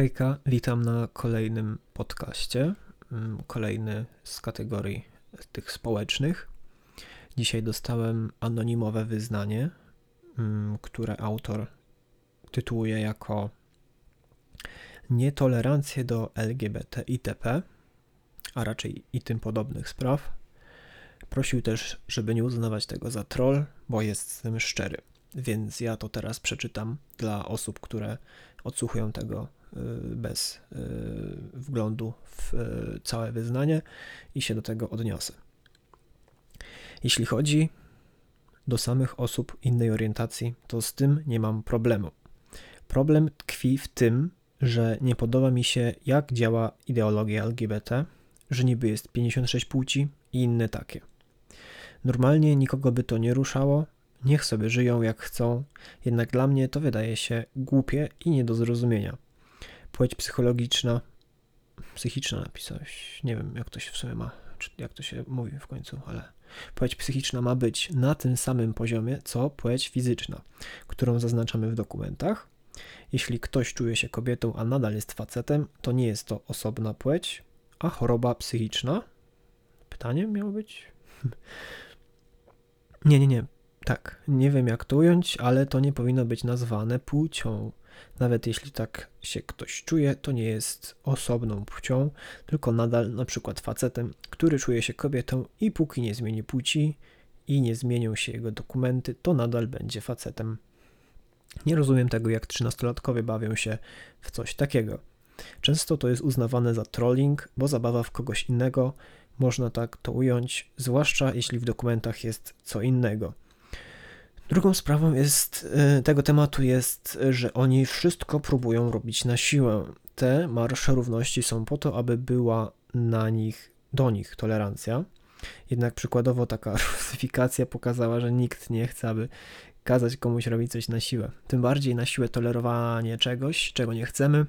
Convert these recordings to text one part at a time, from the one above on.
Hejka, witam na kolejnym podcaście. Mm, kolejny z kategorii tych społecznych. Dzisiaj dostałem anonimowe wyznanie, mm, które autor tytułuje jako Nietolerancję do LGBT itp., a raczej i tym podobnych spraw. Prosił też, żeby nie uznawać tego za troll, bo jest z tym szczery. Więc ja to teraz przeczytam dla osób, które odsłuchują tego bez y, wglądu w y, całe wyznanie i się do tego odniosę. Jeśli chodzi do samych osób innej orientacji, to z tym nie mam problemu. Problem tkwi w tym, że nie podoba mi się, jak działa ideologia LGBT, że niby jest 56 płci i inne takie. Normalnie nikogo by to nie ruszało, niech sobie żyją jak chcą, jednak dla mnie to wydaje się głupie i nie do zrozumienia. Płeć psychologiczna, psychiczna napisałeś, nie wiem jak to się w sumie ma, czy jak to się mówi w końcu, ale płeć psychiczna ma być na tym samym poziomie, co płeć fizyczna, którą zaznaczamy w dokumentach. Jeśli ktoś czuje się kobietą, a nadal jest facetem, to nie jest to osobna płeć, a choroba psychiczna. Pytanie miało być? Nie, nie, nie. Tak, nie wiem jak to ująć, ale to nie powinno być nazwane płcią. Nawet jeśli tak się ktoś czuje, to nie jest osobną płcią, tylko nadal na przykład facetem, który czuje się kobietą i póki nie zmieni płci i nie zmienią się jego dokumenty, to nadal będzie facetem. Nie rozumiem tego, jak trzynastolatkowie bawią się w coś takiego. Często to jest uznawane za trolling, bo zabawa w kogoś innego, można tak to ująć, zwłaszcza jeśli w dokumentach jest co innego. Drugą sprawą jest, y, tego tematu jest, że oni wszystko próbują robić na siłę. Te marsze równości są po to, aby była na nich, do nich tolerancja. Jednak przykładowo taka rusyfikacja pokazała, że nikt nie chce, aby kazać komuś robić coś na siłę. Tym bardziej na siłę tolerowanie czegoś, czego nie chcemy,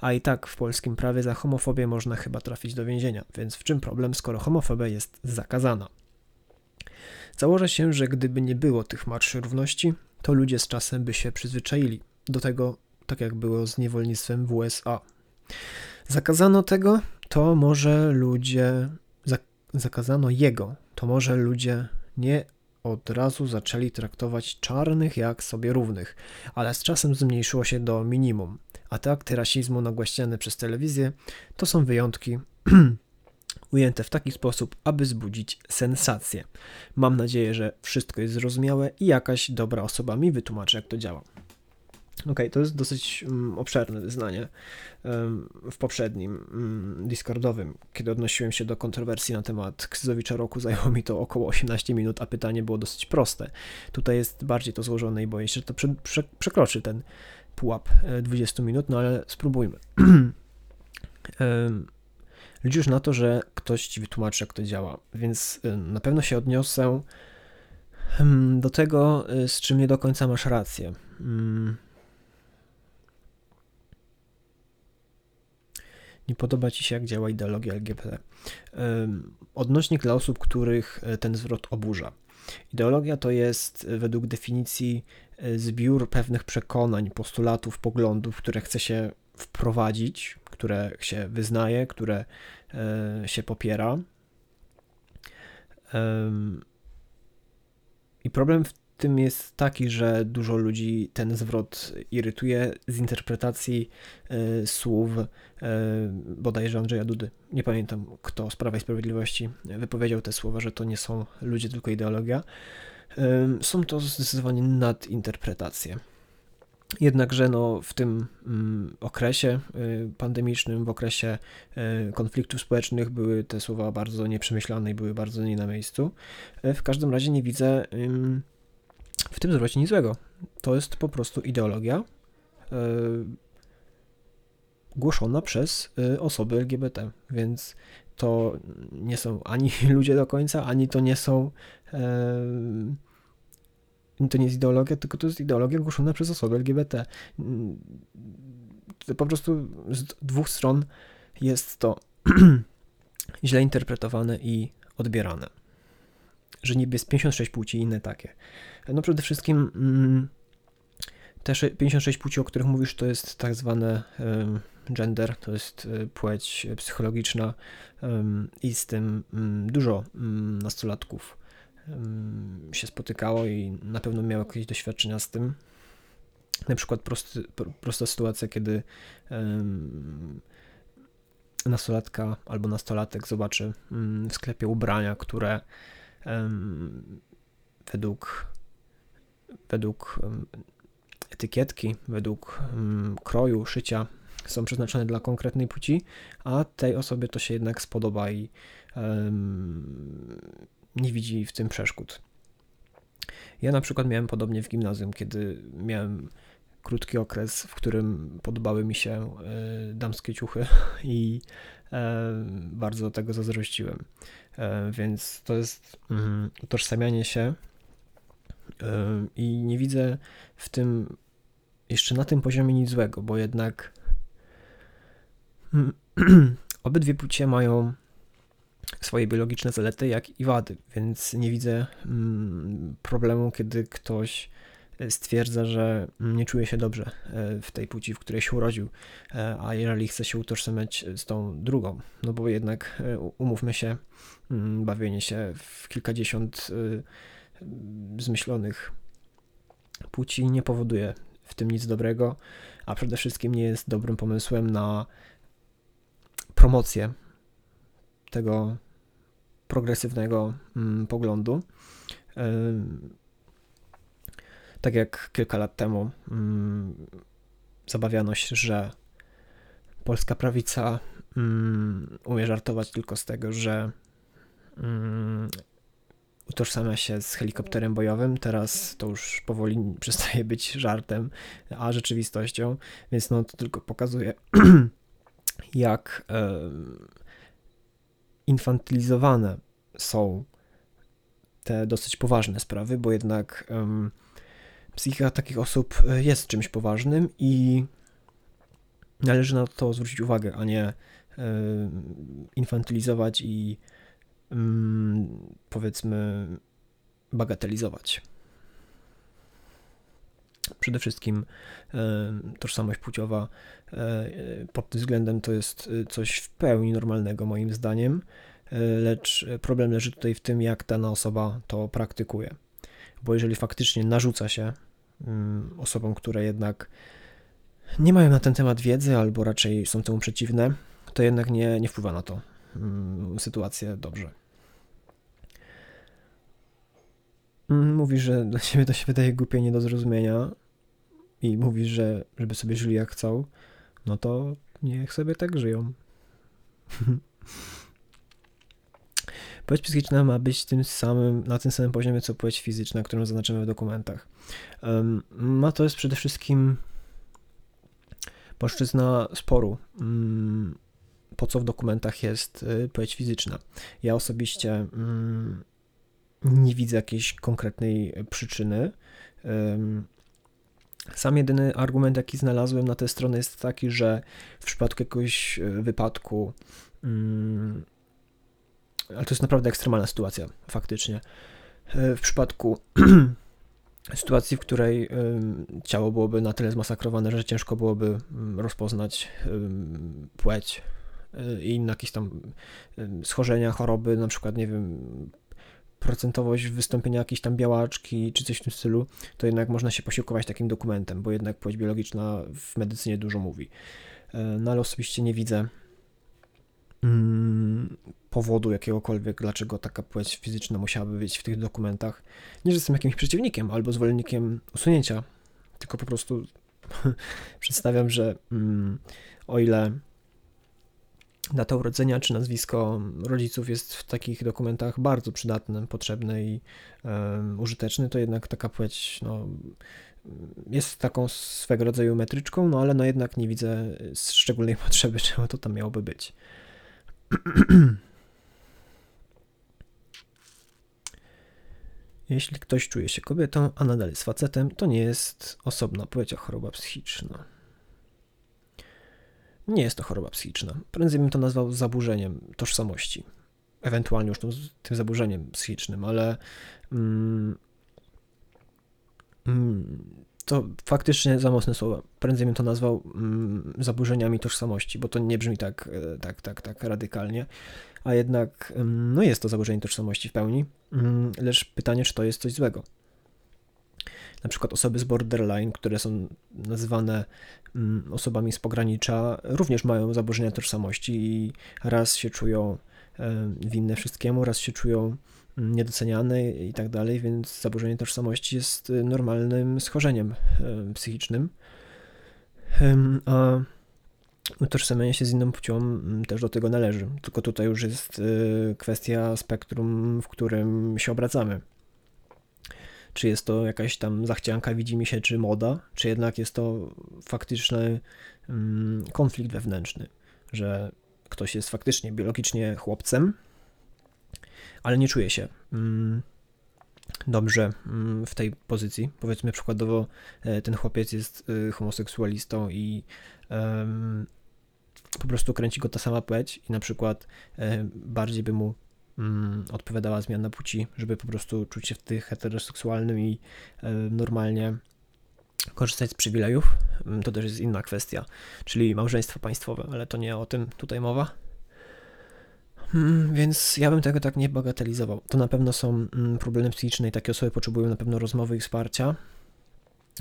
a i tak w polskim prawie za homofobię można chyba trafić do więzienia. Więc w czym problem, skoro homofobia jest zakazana? Założę się, że gdyby nie było tych marszy równości, to ludzie z czasem by się przyzwyczaili do tego, tak jak było z niewolnictwem w USA. Zakazano tego, to może ludzie, zakazano jego, to może ludzie nie od razu zaczęli traktować czarnych jak sobie równych, ale z czasem zmniejszyło się do minimum. A te akty rasizmu nagłaśniane przez telewizję to są wyjątki ujęte w taki sposób, aby zbudzić sensację. Mam nadzieję, że wszystko jest zrozumiałe i jakaś dobra osoba mi wytłumaczy, jak to działa. Ok, to jest dosyć um, obszerne wyznanie. W poprzednim um, Discordowym, kiedy odnosiłem się do kontrowersji na temat Ksyzowicza roku, zajęło mi to około 18 minut, a pytanie było dosyć proste. Tutaj jest bardziej to złożone i boję się, że to prze, prze, przekroczy ten pułap 20 e, minut, no ale spróbujmy. Liczysz na to, że ktoś ci wytłumaczy, jak to działa, więc e, na pewno się odniosę hmm, do tego, e, z czym nie do końca masz rację. Hmm. nie podoba Ci się, jak działa ideologia LGBT. Odnośnik dla osób, których e, ten zwrot oburza. Ideologia to jest według definicji zbiór pewnych przekonań, postulatów, poglądów, które chce się wprowadzić, które się wyznaje, które się popiera. I problem w tym jest taki, że dużo ludzi ten zwrot irytuje z interpretacji y, słów y, bodajże Andrzeja Dudy. Nie pamiętam, kto z Prawa i Sprawiedliwości wypowiedział te słowa, że to nie są ludzie, tylko ideologia. Są to zdecydowanie nadinterpretacje. Jednakże no, w tym mm, okresie y, pandemicznym, w okresie y, konfliktów społecznych były te słowa bardzo nieprzemyślane i były bardzo nie na miejscu. Y, w każdym razie nie widzę w tym zwrocie nic złego. To jest po prostu ideologia yy, głoszona przez yy, osoby LGBT, więc to nie są ani ludzie do końca, ani to nie są. To nie jest ideologia, tylko to jest ideologia głoszona przez osoby LGBT. Po prostu z dwóch stron jest to źle interpretowane i odbierane. Że niby jest 56 płci i inne takie. No przede wszystkim mm, te 56 płci, o których mówisz, to jest tak zwane gender to jest płeć psychologiczna i z tym mm, dużo mm, nastolatków się spotykało i na pewno miało jakieś doświadczenia z tym. Na przykład prosty, prosta sytuacja, kiedy nastolatka albo nastolatek zobaczy mm, w sklepie ubrania, które według, według etykietki, według kroju, szycia są przeznaczone dla konkretnej płci, a tej osobie to się jednak spodoba i nie widzi w tym przeszkód. Ja na przykład miałem podobnie w gimnazjum, kiedy miałem krótki okres, w którym podobały mi się e, damskie ciuchy i e, bardzo tego zazdrościłem. E, więc to jest mm, utożsamianie się i nie widzę w tym jeszcze na tym poziomie nic złego, bo jednak obydwie płcie mają swoje biologiczne zalety, jak i wady, więc nie widzę mm, problemu, kiedy ktoś stwierdza, że nie czuje się dobrze e, w tej płci, w której się urodził, e, a jeżeli chce się utożsamiać z tą drugą, no bo jednak e, umówmy się, mm, bawienie się w kilkadziesiąt zmyślonych płci nie powoduje w tym nic dobrego, a przede wszystkim nie jest dobrym pomysłem na promocję tego progresywnego mm, poglądu. Tak jak kilka lat temu mm, zabawiano się, że polska prawica mm, umie żartować tylko z tego, że utożsamia się z helikopterem bojowym. Teraz to już powoli przestaje być żartem, a rzeczywistością, więc no to tylko pokazuje, jak e, infantylizowane są te dosyć poważne sprawy, bo jednak psychika takich osób e, jest czymś poważnym i należy na to zwrócić uwagę, a nie e, infantylizować i mm, powiedzmy bagatelizować. Przede wszystkim e, tożsamość płciowa pod tym względem to jest coś w pełni normalnego moim zdaniem, lecz problem leży tutaj w tym, jak dana osoba to praktykuje bo jeżeli faktycznie narzuca się mm, osobom, które jednak nie mają na ten temat wiedzy, albo raczej są temu przeciwne, to jednak nie, nie wpływa na to mm, sytuację dobrze. Mm, mówisz, że dla ciebie to się wydaje głupie nie do zrozumienia i mówisz, że żeby sobie żyli jak chcą, no to niech sobie tak żyją. Płeć psychiczna ma być tym samym, na tym samym poziomie, co płeć fizyczna, którą zaznaczymy w dokumentach. Ma to jest przede wszystkim płaszczyzna sporu, mm, po co w dokumentach jest y, płeć fizyczna. Ja osobiście mm, nie widzę jakiejś konkretnej przyczyny. Sam jedyny argument, jaki znalazłem na tę stronę, jest taki, że w przypadku jakiegoś y, wypadku mm, ale to jest naprawdę ekstremalna sytuacja, faktycznie. E, w przypadku sytuacji, w której ciało byłoby na tyle zmasakrowane, że ciężko byłoby mm, rozpoznać płeć e, i inne jakieś tam schorzenia, choroby, na przykład, nie wiem, procentowość wystąpienia jakiejś tam białaczki czy coś w tym stylu, to jednak można się posiłkować takim dokumentem, bo jednak płeć biologiczna w medycynie dużo mówi. E, no ale osobiście nie widzę mm, powodu jakiegokolwiek, dlaczego taka płeć fizyczna musiałaby być w tych dokumentach. Nie, że jestem jakimś przeciwnikiem albo zwolennikiem usunięcia, tylko po prostu przedstawiam, że mm, o ile data urodzenia czy nazwisko rodziców jest w takich dokumentach bardzo przydatne, potrzebne i um, użyteczne, to jednak taka płeć no, jest taką swego rodzaju metryczką, no ale no jednak nie widzę szczególnej potrzeby, czemu to tam miałoby być. Jeśli ktoś czuje się kobietą, a nadal jest facetem, to nie jest osobna płeć, choroba psychiczna. Nie jest to choroba psychiczna. Prędzej bym to nazwał zaburzeniem tożsamości. Ewentualnie już tym, zaburzeniem psychicznym, ale mm, mm, to faktycznie za mocne słowa. Prędzej bym to nazwał mm, zaburzeniami tożsamości, bo to nie brzmi tak, e, tak, tak, tak radykalnie, a jednak mm, no jest to zaburzenie tożsamości w pełni, mm, lecz pytanie, czy to jest coś złego. Na przykład osoby z borderline, które są nazywane mm, osobami z pogranicza, również mają zaburzenia tożsamości i raz się czują e, winne wszystkiemu, raz się czują niedoceniane i tak dalej, więc zaburzenie tożsamości jest y, normalnym schorzeniem y, psychicznym. A utożsamianie się z inną płcią mm, też do tego należy, tylko tutaj już jest kwestia spektrum, w którym się obracamy. Czy jest to jakaś tam zachcianka, widzi mi się, czy moda, czy jednak jest to faktyczny mm, konflikt wewnętrzny, że ktoś jest faktycznie biologicznie chłopcem, ale nie czuję się mm, dobrze mm, w tej pozycji. Powiedzmy przykładowo e, ten chłopiec jest e, homoseksualistą i po prostu kręci go ta sama płeć i na przykład e, bardziej by mu mm, odpowiadała zmiana płci, żeby po prostu czuć się w tych heteroseksualnym i normalnie korzystać z przywilejów. To też jest inna kwestia, czyli małżeństwo państwowe, ale to nie o tym tutaj mowa. Hmm, więc ja bym tego tak nie bagatelizował. To na pewno są mm, problemy psychiczne i takie osoby potrzebują na pewno rozmowy i wsparcia.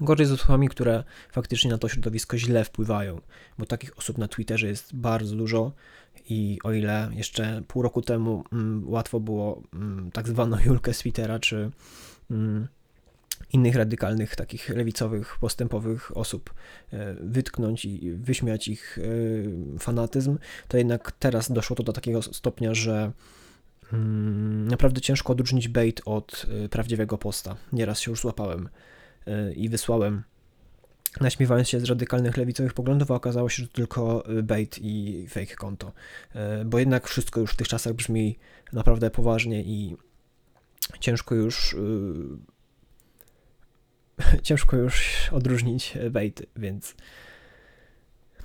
Gorzej z osobami, które faktycznie na to środowisko źle wpływają, bo takich osób na Twitterze jest bardzo dużo i o ile jeszcze pół roku temu mm, łatwo było mm, tak zwaną Julkę z Twittera, czy mm, innych radykalnych, takich lewicowych, postępowych osób e, wytknąć i wyśmiać ich e, fanatyzm, to jednak teraz doszło to do takiego stopnia, że naprawdę ciężko odróżnić bait od e, prawdziwego posta. Nieraz się już złapałem i wysłałem naśmiewając się z radykalnych lewicowych poglądów, a okazało się, że to tylko bait i fake konto. Bo jednak wszystko już w tych czasach brzmi naprawdę poważnie i ciężko już ciężko już odróżnić bejty, więc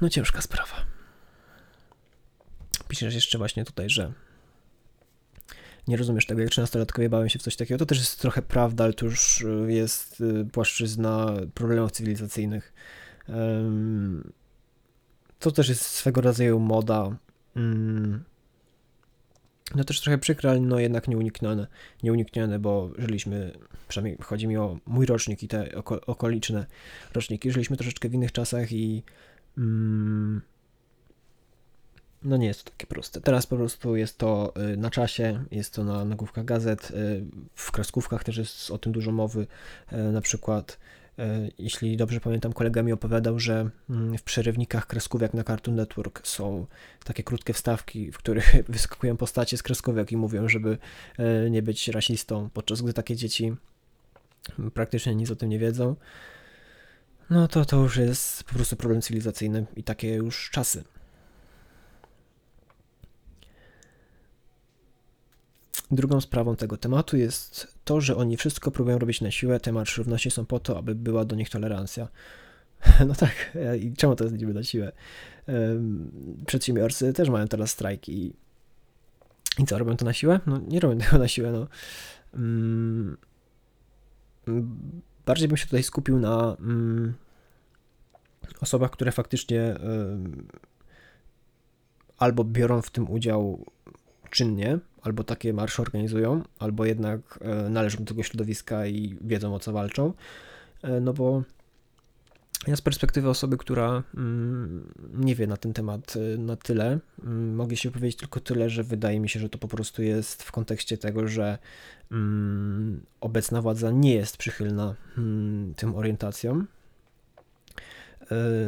no ciężka sprawa. Piszesz jeszcze właśnie tutaj, że nie rozumiesz tego, jak 13-latkowie bawią się w coś takiego. To też jest trochę prawda, ale to już y, jest y, płaszczyzna problemów cywilizacyjnych. To też jest swego rodzaju moda. Mm, no też trochę przykre, ale no jednak nieuniknione, nieuniknione, bo żyliśmy, przynajmniej chodzi mi o mój rocznik i te oko, okoliczne roczniki, żyliśmy troszeczkę w innych czasach i mm, no nie jest to takie proste. Teraz po prostu jest to y, na czasie, jest to na nagłówkach gazet, y, w kreskówkach też jest o tym dużo mowy, y, na przykład jeśli dobrze pamiętam, kolega mi opowiadał, że mm, w przerywnikach kreskówek na Cartoon Network są takie krótkie wstawki, w których wyskakują postacie z kreskówek i mówią, żeby nie być rasistą, podczas gdy takie dzieci praktycznie nic o tym nie wiedzą. No to to już jest po prostu problem cywilizacyjny i takie już czasy. Drugą sprawą tego tematu jest to, że oni wszystko próbują robić na siłę. Temat równości są po to, aby była do nich tolerancja. No tak, i czemu to jest niby na siłę? Przedsiębiorcy też mają teraz strajki. I co, robią to na siłę? No nie robią tego na siłę, no. Mm, bardziej bym się tutaj skupił na mm, osobach, które faktycznie albo biorą w tym udział czynnie, albo takie marsze organizują, albo jednak e, należą do tego środowiska i wiedzą o co walczą. E, no bo ja z perspektywy osoby, która mm, nie wie na ten temat e, na tyle, mm, mogę się powiedzieć tylko tyle, że wydaje mi się, że to po prostu jest w kontekście tego, że mm, obecna władza nie jest przychylna tym orientacjom.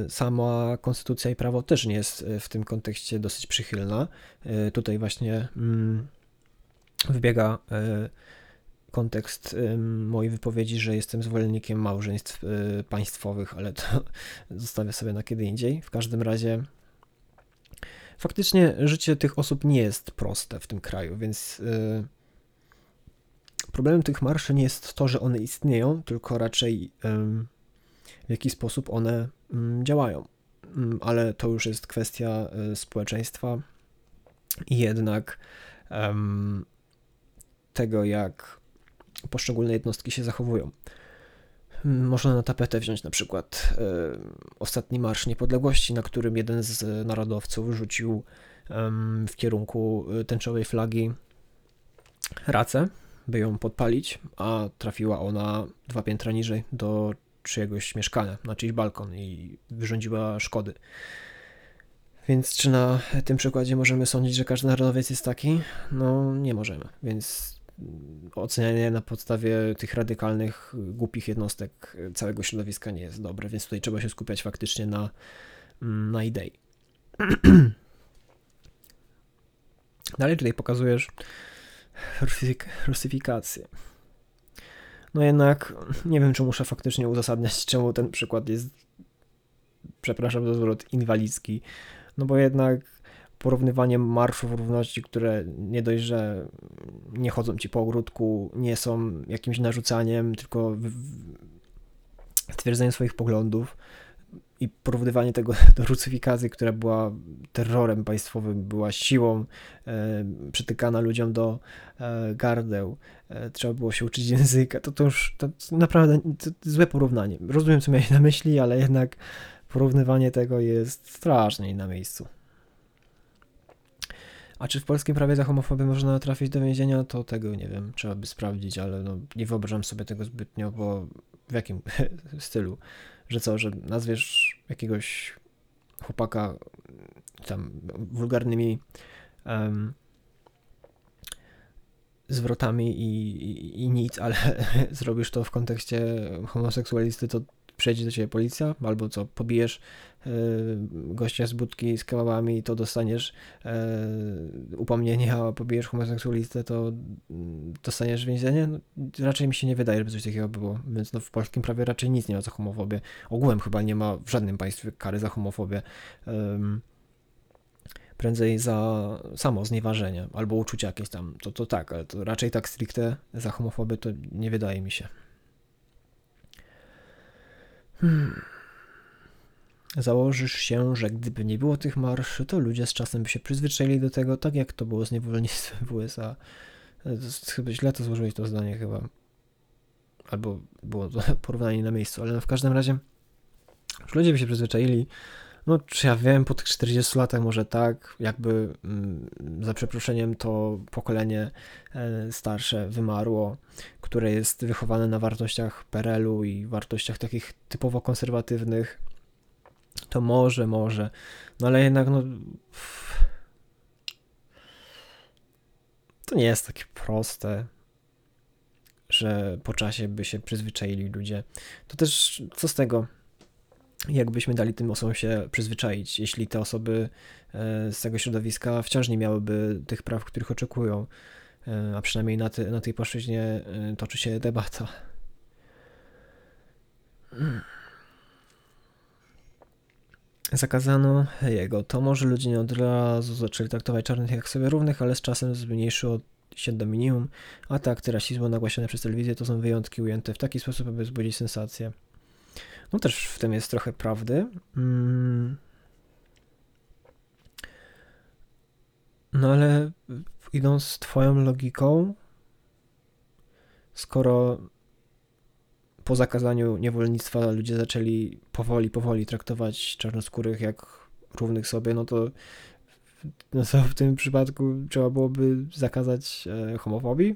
Sama konstytucja i prawo też nie jest w tym kontekście dosyć przychylna. Tutaj właśnie wybiega e, kontekst mojej wypowiedzi, że jestem zwolennikiem małżeństw państwowych, ale to zostawię sobie na kiedy indziej. W każdym razie faktycznie życie tych osób nie jest proste w tym kraju, więc problemem tych marszy nie jest to, że one istnieją, tylko raczej w jaki sposób one działają. Ale to już jest kwestia społeczeństwa i jednak tego, jak poszczególne jednostki się zachowują. Można na tapetę wziąć na przykład e, ostatni Marsz Niepodległości, na którym jeden z narodowców rzucił w kierunku tęczowej flagi racę, by ją podpalić, a trafiła ona dwa piętra niżej do czyjegoś mieszkania, na czyjś balkon i wyrządziła szkody. Więc czy na tym przykładzie możemy sądzić, że każdy narodowiec jest taki? No nie możemy, więc ocenianie na podstawie tych radykalnych, głupich jednostek całego środowiska nie jest dobre, więc tutaj trzeba się skupiać faktycznie na, na idei. Dalej tutaj pokazujesz rusyfikację. No jednak nie wiem, czy muszę faktycznie uzasadniać, czemu ten przykład jest, przepraszam za zwrot, inwalidzki. No bo jednak porównywanie marszów równości, które nie dość, że nie chodzą ci po ogródku, nie są jakimś narzucaniem, tylko stwierdzeniem swoich poglądów, i porównywanie tego do rucyfikacji, która była terrorem państwowym, była siłą e, przytykana ludziom do e, gardeł, e, trzeba było się uczyć języka, to, to już to naprawdę to, to złe porównanie. Rozumiem, co miałeś na myśli, ale jednak porównywanie tego jest strasznie na miejscu. A czy w polskim prawie za homofobię można trafić do więzienia, to tego nie wiem, trzeba by sprawdzić, ale no, nie wyobrażam sobie tego zbytnio, bo w jakim stylu? że co, że nazwiesz jakiegoś chłopaka tam wulgarnymi um, zwrotami i, i, i, nic, ale zrobisz to w kontekście homoseksualisty, to przyjdzie do ciebie policja, albo co, pobijesz e, gościa z budki z kebabami, to dostaniesz e, upomnienie, a pobijesz homoseksualistę, to mm, dostaniesz więzienie? No, raczej mi się nie wydaje, żeby coś takiego było, więc no, w polskim prawie raczej nic nie ma za homofobię. Ogółem chyba nie ma w żadnym państwie kary za homofobię. prędzej za samo znieważenie albo uczucia jakieś tam, to, to tak, ale to raczej tak stricte za homofobię to nie wydaje mi się. Hmm. Założysz się, że gdyby nie było tych marszy, to ludzie z czasem by się przyzwyczaili do tego, tak jak to było z niewolnictwem w USA. Chyba źle to złożyłeś to zdanie chyba. Albo było to porównanie na miejscu, ale no w każdym razie że ludzie by się przyzwyczaili. No, czy ja wiem, po tych 40 latach może tak, jakby mm, za przeproszeniem to pokolenie e, starsze wymarło, które jest wychowane na wartościach PRL-u i wartościach takich typowo konserwatywnych, to może, może. No ale jednak, no. To nie jest takie proste, że po czasie by się przyzwyczaili ludzie. To też co z tego? Jakbyśmy dali tym osobom się przyzwyczaić, jeśli te osoby e, z tego środowiska wciąż nie miałyby tych praw, których oczekują. E, a przynajmniej na, na tej płaszczyźnie e, toczy się debata. Zakazano jego. To może ludzie nie od razu zaczęli traktować czarnych jak sobie równych, ale z czasem zmniejszyło się do minimum, a te akty rasizmu nagłaśniane przez telewizję to są wyjątki ujęte w taki sposób, aby wzbudzić sensację. No też w tym jest trochę prawdy. Mm. No ale idąc twoją logiką, skoro po zakazaniu niewolnictwa ludzie zaczęli powoli, powoli traktować czarnoskórych jak równych sobie, no to, no to w tym przypadku trzeba byłoby zakazać e, homofobii?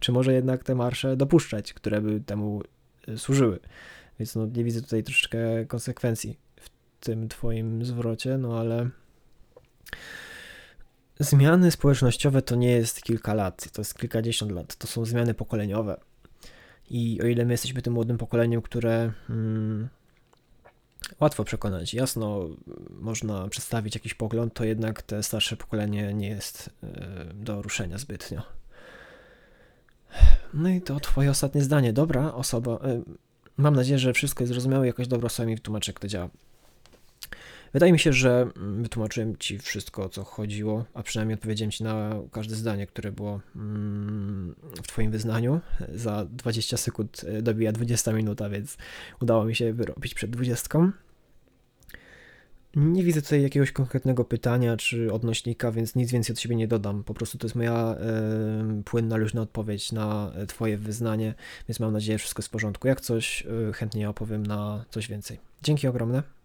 Czy może jednak te marsze dopuszczać, które by temu e, służyły? Więc no, nie widzę tutaj troszeczkę konsekwencji w tym twoim zwrocie, no ale Zmiany społecznościowe to nie jest kilka lat, to jest kilkadziesiąt lat, to są zmiany pokoleniowe. I o ile my jesteśmy tym młodym pokoleniem, które hmm, łatwo przekonać, jasno można przedstawić jakiś pogląd, to jednak te starsze pokolenie nie jest y, do ruszenia zbytnio. No i to twoje ostatnie zdanie. Dobra osoba. Y, mam nadzieję, że wszystko jest zrozumiałe i jakoś dobro sobie mi wytłumaczy, jak to działa. Wydaje mi się, że wytłumaczyłem Ci wszystko, o co chodziło, a przynajmniej odpowiedziałem Ci na każde zdanie, które było mm, w Twoim wyznaniu. Za 20 sekund e, dobija 20 minuta, więc udało mi się wyrobić przed 20. Nie widzę tutaj jakiegoś konkretnego pytania czy odnośnika, więc nic więcej od siebie nie dodam. Po prostu to jest moja y, płynna, luźna odpowiedź na Twoje wyznanie, więc mam nadzieję, że wszystko jest w porządku. Jak coś, y, chętnie opowiem na coś więcej. Dzięki ogromne.